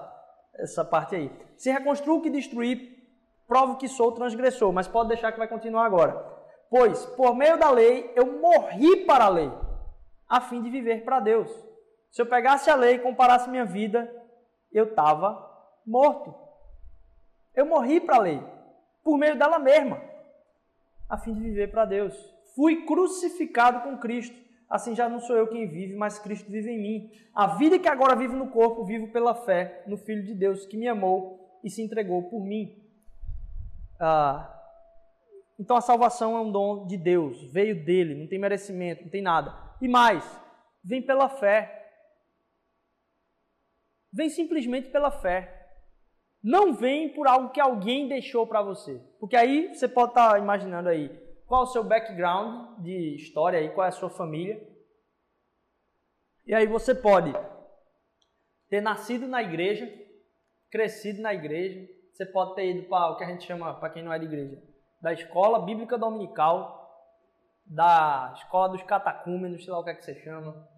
essa parte aí. Se reconstruo que destruir, provo que sou transgressor, mas pode deixar que vai continuar agora. Pois, por meio da lei, eu morri para a lei, a fim de viver para Deus. Se eu pegasse a lei e comparasse minha vida, eu estava morto. Eu morri para a lei, por meio dela mesma, a fim de viver para Deus. Fui crucificado com Cristo. Assim já não sou eu quem vive, mas Cristo vive em mim. A vida que agora vivo no corpo, vivo pela fé no Filho de Deus que me amou e se entregou por mim. Ah, então a salvação é um dom de Deus, veio dele, não tem merecimento, não tem nada. E mais, vem pela fé. Vem simplesmente pela fé. Não vem por algo que alguém deixou para você. Porque aí você pode estar tá imaginando aí qual o seu background de história aí, qual é a sua família. E aí você pode ter nascido na igreja, crescido na igreja, você pode ter ido para o que a gente chama, para quem não é de igreja, da escola bíblica dominical, da escola dos catacúmenos, sei lá o que é que você chama.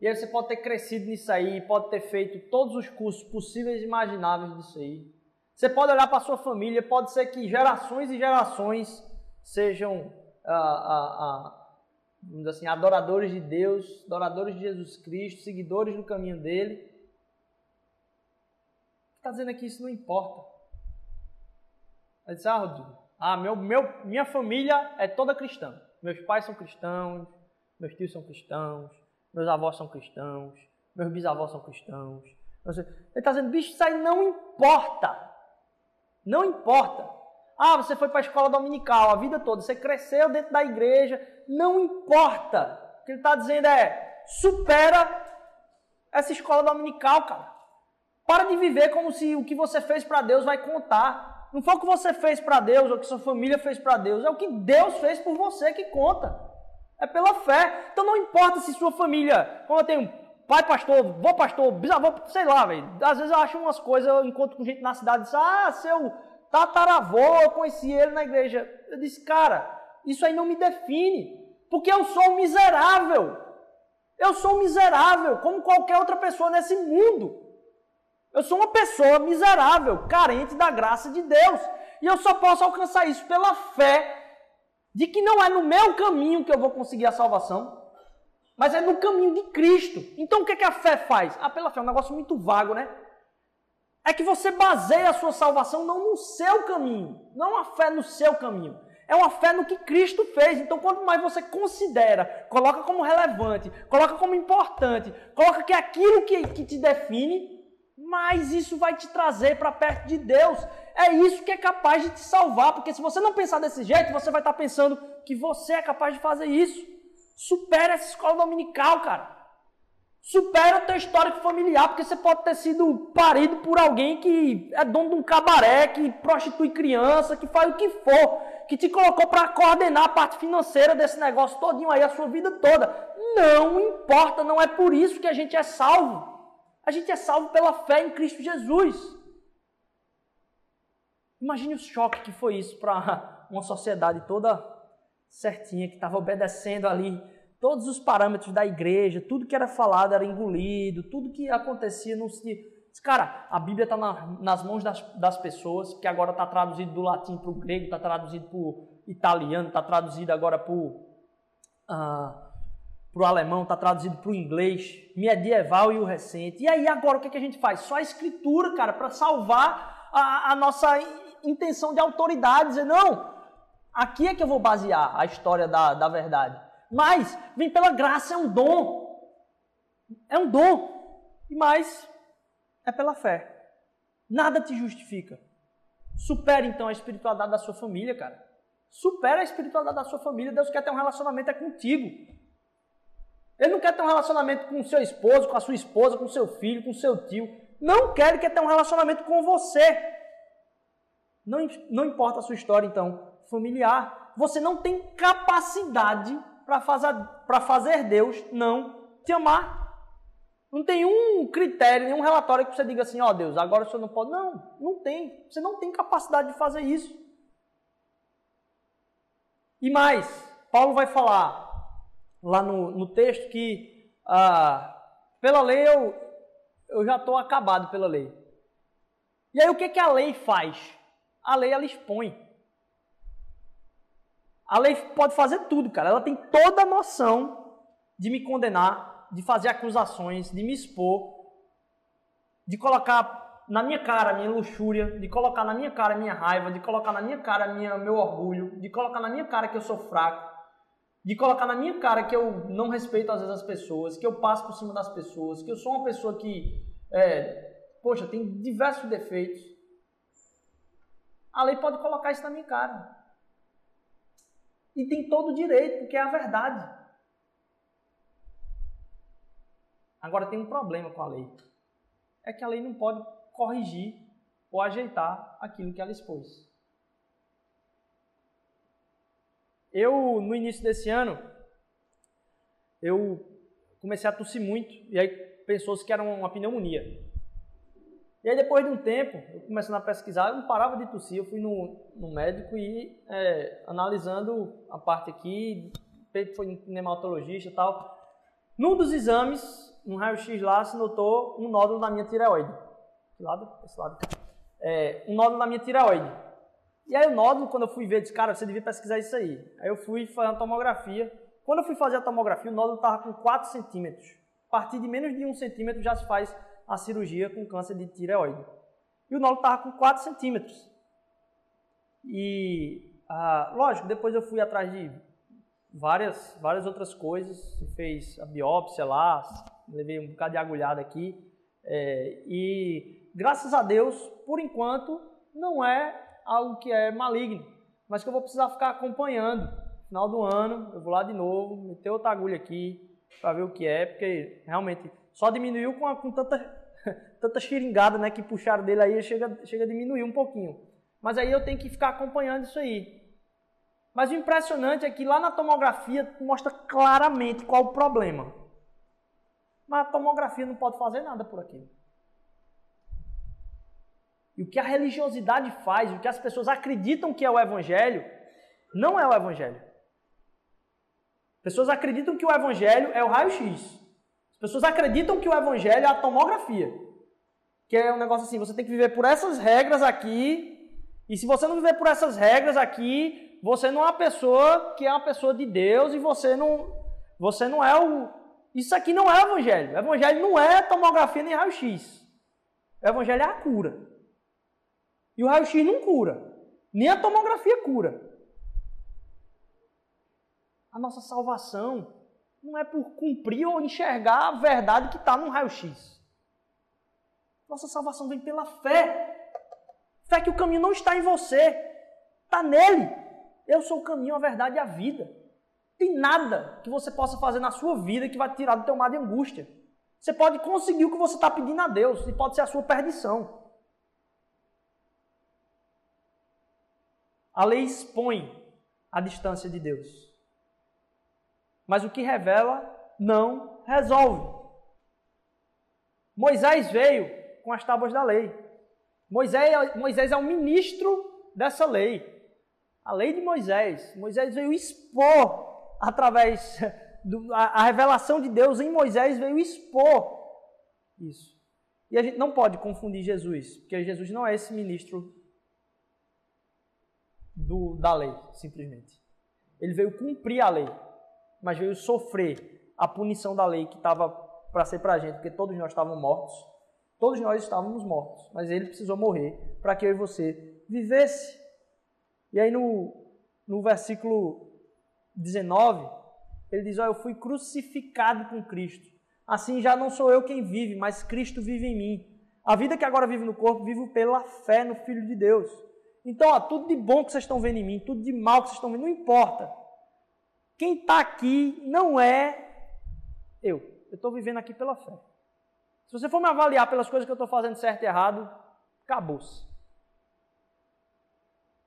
E aí você pode ter crescido nisso aí, pode ter feito todos os cursos possíveis e imagináveis disso aí. Você pode olhar para sua família, pode ser que gerações e gerações sejam, ah, ah, ah, assim, adoradores de Deus, adoradores de Jesus Cristo, seguidores do caminho dele. Está dizendo aqui isso não importa. Aí disse, ah, Rodrigo, ah, meu, meu, minha família é toda cristã. Meus pais são cristãos, meus tios são cristãos, meus avós são cristãos, meus bisavós são cristãos. Ele está dizendo, bicho, isso aí não importa. Não importa. Ah, você foi para a escola dominical a vida toda, você cresceu dentro da igreja, não importa. O que ele está dizendo é, supera essa escola dominical, cara. Para de viver como se o que você fez para Deus vai contar. Não foi o que você fez para Deus ou o que sua família fez para Deus, é o que Deus fez por você que conta. É pela fé. Então não importa se sua família, como eu tenho pai pastor, vô pastor, bisavô, sei lá, velho. Às vezes eu acho umas coisas, eu encontro com gente na cidade e diz, ah, seu tataravô, eu conheci ele na igreja. Eu disse, cara, isso aí não me define, porque eu sou miserável. Eu sou miserável, como qualquer outra pessoa nesse mundo. Eu sou uma pessoa miserável, carente da graça de Deus. E eu só posso alcançar isso pela fé de que não é no meu caminho que eu vou conseguir a salvação, mas é no caminho de Cristo. Então o que, é que a fé faz? Ah, pela fé é um negócio muito vago, né? É que você baseia a sua salvação não no seu caminho, não a fé no seu caminho. É uma fé no que Cristo fez. Então, quanto mais você considera, coloca como relevante, coloca como importante, coloca que é aquilo que, que te define, mais isso vai te trazer para perto de Deus. É isso que é capaz de te salvar, porque se você não pensar desse jeito, você vai estar pensando que você é capaz de fazer isso. Supera essa escola dominical, cara. Supera o teu histórico familiar, porque você pode ter sido parido por alguém que é dono de um cabaré, que prostitui criança, que faz o que for, que te colocou para coordenar a parte financeira desse negócio todinho aí a sua vida toda. Não importa, não é por isso que a gente é salvo. A gente é salvo pela fé em Cristo Jesus. Imagine o choque que foi isso para uma sociedade toda certinha, que estava obedecendo ali todos os parâmetros da igreja, tudo que era falado era engolido, tudo que acontecia não se. Cara, a Bíblia está na, nas mãos das, das, pessoas, que agora está traduzido do latim para o grego, está traduzido para o italiano, está traduzido agora para o uh, alemão, está traduzido para o inglês, medieval e o recente. E aí agora o que, que a gente faz? Só a escritura, cara, para salvar a, a nossa intenção de autoridade, dizer, não, aqui é que eu vou basear a história da, da verdade. Mas vem pela graça, é um dom. É um dom. E mais é pela fé. Nada te justifica. Supera então a espiritualidade da sua família, cara. Supera a espiritualidade da sua família. Deus quer ter um relacionamento é contigo. Ele não quer ter um relacionamento com o seu esposo, com a sua esposa, com o seu filho, com o seu tio. Não quer, ele quer ter um relacionamento com você. Não, não importa a sua história, então, familiar. Você não tem capacidade para fazer, fazer Deus não te amar. Não tem um critério, nenhum relatório que você diga assim, ó oh, Deus, agora o senhor não pode. Não, não tem. Você não tem capacidade de fazer isso. E mais, Paulo vai falar lá no, no texto que ah, pela lei eu, eu já estou acabado pela lei. E aí o que, que a lei faz? A lei ela expõe. A lei pode fazer tudo, cara. Ela tem toda a noção de me condenar, de fazer acusações, de me expor, de colocar na minha cara a minha luxúria, de colocar na minha cara a minha raiva, de colocar na minha cara minha, meu orgulho, de colocar na minha cara que eu sou fraco, de colocar na minha cara que eu não respeito às vezes as pessoas, que eu passo por cima das pessoas, que eu sou uma pessoa que, é, poxa, tem diversos defeitos. A lei pode colocar isso na minha cara. E tem todo o direito, porque é a verdade. Agora tem um problema com a lei. É que a lei não pode corrigir ou ajeitar aquilo que ela expôs. Eu, no início desse ano, eu comecei a tossir muito, e aí pensou-se que era uma pneumonia. E aí, depois de um tempo, eu começando a pesquisar, eu não parava de tossir. Eu fui no, no médico e é, analisando a parte aqui, foi um nematologista e tal. Num dos exames, no raio-x lá, se notou um nódulo na minha tireoide. Que lado? Esse lado. É, um nódulo na minha tireoide. E aí o nódulo, quando eu fui ver, disse, cara, você devia pesquisar isso aí. Aí eu fui fazer a tomografia. Quando eu fui fazer a tomografia, o nódulo estava com 4 centímetros. A partir de menos de 1 centímetro já se faz a cirurgia com câncer de tireoide. E o nódulo estava com 4 centímetros. E, ah, lógico, depois eu fui atrás de várias, várias outras coisas, fez a biópsia lá, levei um bocado de agulhada aqui. É, e, graças a Deus, por enquanto, não é algo que é maligno, mas que eu vou precisar ficar acompanhando. Final do ano, eu vou lá de novo, meter outra agulha aqui, para ver o que é, porque realmente só diminuiu com, a, com tanta, tanta xiringada né, que puxaram dele aí, chega, chega a diminuir um pouquinho. Mas aí eu tenho que ficar acompanhando isso aí. Mas o impressionante é que lá na tomografia mostra claramente qual o problema. Mas a tomografia não pode fazer nada por aquilo. E o que a religiosidade faz, o que as pessoas acreditam que é o evangelho, não é o evangelho. Pessoas acreditam que o evangelho é o raio-x. As pessoas acreditam que o evangelho é a tomografia. Que é um negócio assim, você tem que viver por essas regras aqui, e se você não viver por essas regras aqui, você não é uma pessoa que é uma pessoa de Deus e você não você não é o Isso aqui não é evangelho. O evangelho não é tomografia nem raio-x. O evangelho é a cura. E o raio-x não cura. Nem a tomografia cura. A nossa salvação não é por cumprir ou enxergar a verdade que está no raio-x. Nossa salvação vem pela fé. Fé que o caminho não está em você, está nele. Eu sou o caminho, a verdade e a vida. Tem nada que você possa fazer na sua vida que vai tirar do teu mar de angústia. Você pode conseguir o que você está pedindo a Deus e pode ser a sua perdição. A lei expõe a distância de Deus. Mas o que revela não resolve. Moisés veio com as tábuas da lei. Moisés, Moisés é o ministro dessa lei. A lei de Moisés. Moisés veio expor através do, a, a revelação de Deus em Moisés veio expor isso. E a gente não pode confundir Jesus, porque Jesus não é esse ministro do, da lei, simplesmente. Ele veio cumprir a lei, mas veio sofrer a punição da lei que estava para ser para a gente, porque todos nós estávamos mortos. Todos nós estávamos mortos, mas ele precisou morrer para que eu e você vivesse. E aí no, no versículo 19, ele diz: oh, Eu fui crucificado com Cristo. Assim já não sou eu quem vive, mas Cristo vive em mim. A vida que agora vive no corpo, vivo pela fé no Filho de Deus. Então, ó, tudo de bom que vocês estão vendo em mim, tudo de mal que vocês estão vendo, não importa. Quem está aqui não é eu. Eu estou vivendo aqui pela fé. Se você for me avaliar pelas coisas que eu estou fazendo certo e errado, acabou-se.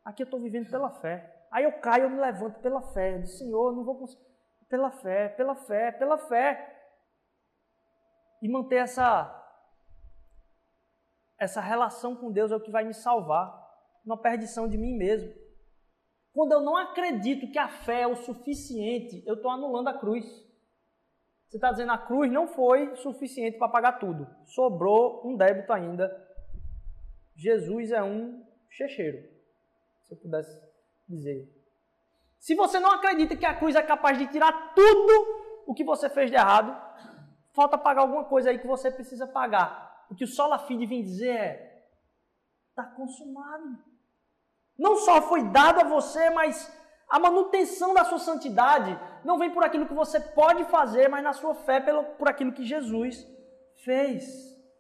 Aqui eu estou vivendo pela fé. Aí eu caio, eu me levanto pela fé. Digo, Senhor, não vou conseguir. Pela fé, pela fé, pela fé. E manter essa, essa relação com Deus é o que vai me salvar. Uma perdição de mim mesmo. Quando eu não acredito que a fé é o suficiente, eu estou anulando a cruz. Você está dizendo a cruz não foi suficiente para pagar tudo. Sobrou um débito ainda. Jesus é um checheiro, se eu pudesse dizer. Se você não acredita que a cruz é capaz de tirar tudo o que você fez de errado, falta pagar alguma coisa aí que você precisa pagar. O que o Sola Fide vem dizer é: está consumado. Não só foi dado a você, mas a manutenção da sua santidade não vem por aquilo que você pode fazer, mas na sua fé pelo, por aquilo que Jesus fez.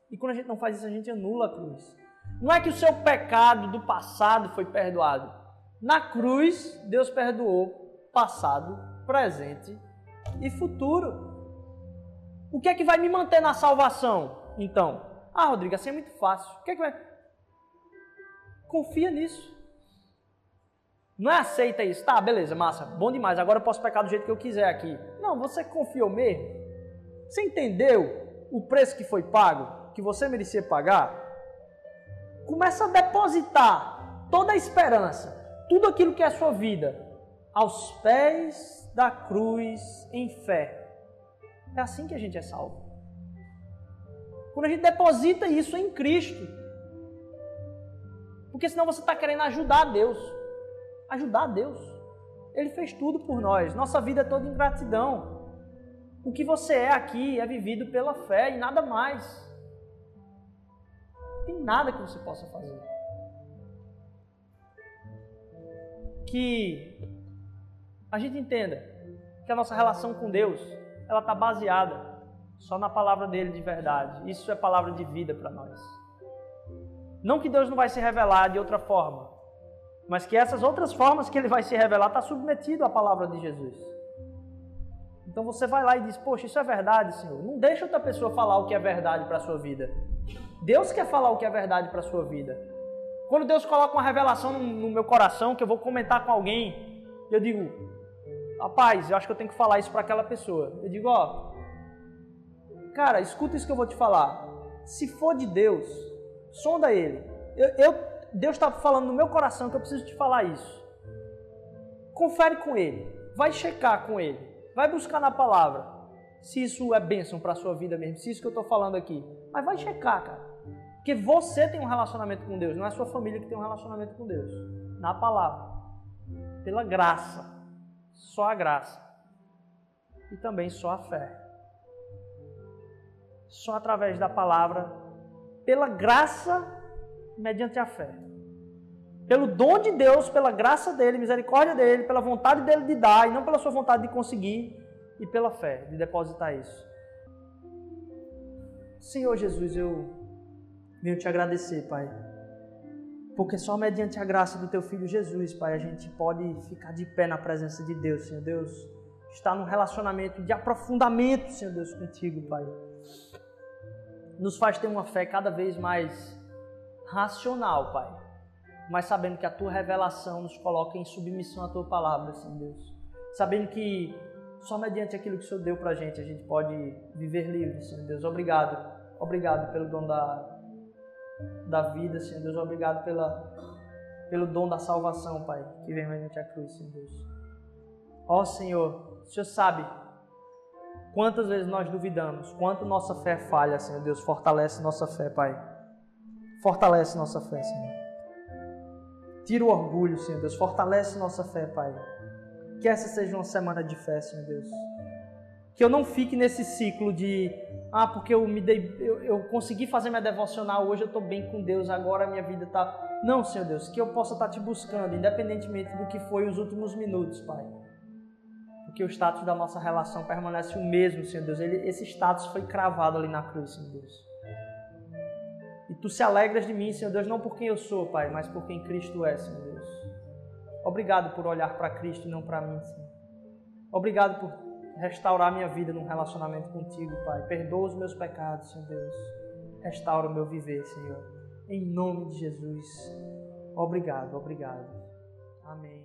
E quando a gente não faz isso, a gente anula a cruz. Não é que o seu pecado do passado foi perdoado. Na cruz, Deus perdoou passado, presente e futuro. O que é que vai me manter na salvação? Então, ah, Rodrigo, assim é muito fácil. O que é que vai. Confia nisso. Não é aceita isso. Tá, beleza, massa, bom demais. Agora eu posso pecar do jeito que eu quiser aqui. Não, você confiou mesmo? Você entendeu o preço que foi pago? Que você merecia pagar? Começa a depositar toda a esperança tudo aquilo que é a sua vida aos pés da cruz em fé. É assim que a gente é salvo. Quando a gente deposita isso em Cristo. Porque senão você está querendo ajudar Deus. Ajudar Deus. Ele fez tudo por nós. Nossa vida é toda em gratidão. O que você é aqui é vivido pela fé e nada mais. Não tem nada que você possa fazer. que a gente entenda que a nossa relação com Deus ela está baseada só na palavra dele de verdade. Isso é palavra de vida para nós. Não que Deus não vai se revelar de outra forma, mas que essas outras formas que ele vai se revelar está submetido à palavra de Jesus. Então você vai lá e diz: Poxa, isso é verdade, Senhor. Não deixa outra pessoa falar o que é verdade para a sua vida. Deus quer falar o que é verdade para a sua vida. Quando Deus coloca uma revelação no meu coração que eu vou comentar com alguém, eu digo, rapaz, eu acho que eu tenho que falar isso para aquela pessoa. Eu digo, ó, cara, escuta isso que eu vou te falar. Se for de Deus, sonda ele. Eu, eu Deus está falando no meu coração que eu preciso te falar isso. Confere com ele, vai checar com ele, vai buscar na palavra se isso é bênção para a sua vida mesmo, se isso que eu estou falando aqui. Mas vai checar, cara. Porque você tem um relacionamento com Deus, não é a sua família que tem um relacionamento com Deus. Na palavra. Pela graça. Só a graça. E também só a fé. Só através da palavra, pela graça, mediante a fé. pelo dom de Deus, pela graça dele, misericórdia dele, pela vontade dele de dar e não pela sua vontade de conseguir e pela fé de depositar isso. Senhor Jesus, eu venho te agradecer, Pai. Porque só mediante a graça do teu filho Jesus, Pai, a gente pode ficar de pé na presença de Deus, Senhor Deus. Estar num relacionamento de aprofundamento, Senhor Deus, contigo, Pai. Nos faz ter uma fé cada vez mais racional, Pai. Mas sabendo que a tua revelação nos coloca em submissão à tua palavra, Senhor Deus. Sabendo que só mediante aquilo que o Senhor deu pra gente a gente pode viver livre, Senhor Deus. Obrigado. Obrigado pelo dom da, da vida, Senhor Deus. Obrigado pela, pelo dom da salvação, Pai, que vem mediante a cruz, Senhor Deus. Ó Senhor, o Senhor sabe quantas vezes nós duvidamos, quanto nossa fé falha, Senhor Deus. Fortalece nossa fé, Pai. Fortalece nossa fé, Senhor. Tira o orgulho, Senhor Deus. Fortalece nossa fé, Pai. Que essa seja uma semana de fé, Senhor Deus. Que eu não fique nesse ciclo de ah, porque eu me dei, eu, eu consegui fazer minha devocional hoje, eu estou bem com Deus, agora a minha vida está. Não, Senhor Deus, que eu possa estar tá te buscando, independentemente do que foi os últimos minutos, Pai. Porque o status da nossa relação permanece o mesmo, Senhor Deus. Ele, esse status foi cravado ali na cruz, Senhor Deus. E tu se alegras de mim, Senhor Deus, não por quem eu sou, Pai, mas por quem Cristo é, Senhor Deus. Obrigado por olhar para Cristo e não para mim, Senhor. Obrigado por restaurar minha vida num relacionamento contigo, Pai. Perdoa os meus pecados, Senhor Deus. Restaura o meu viver, Senhor. Em nome de Jesus. Obrigado, obrigado. Amém.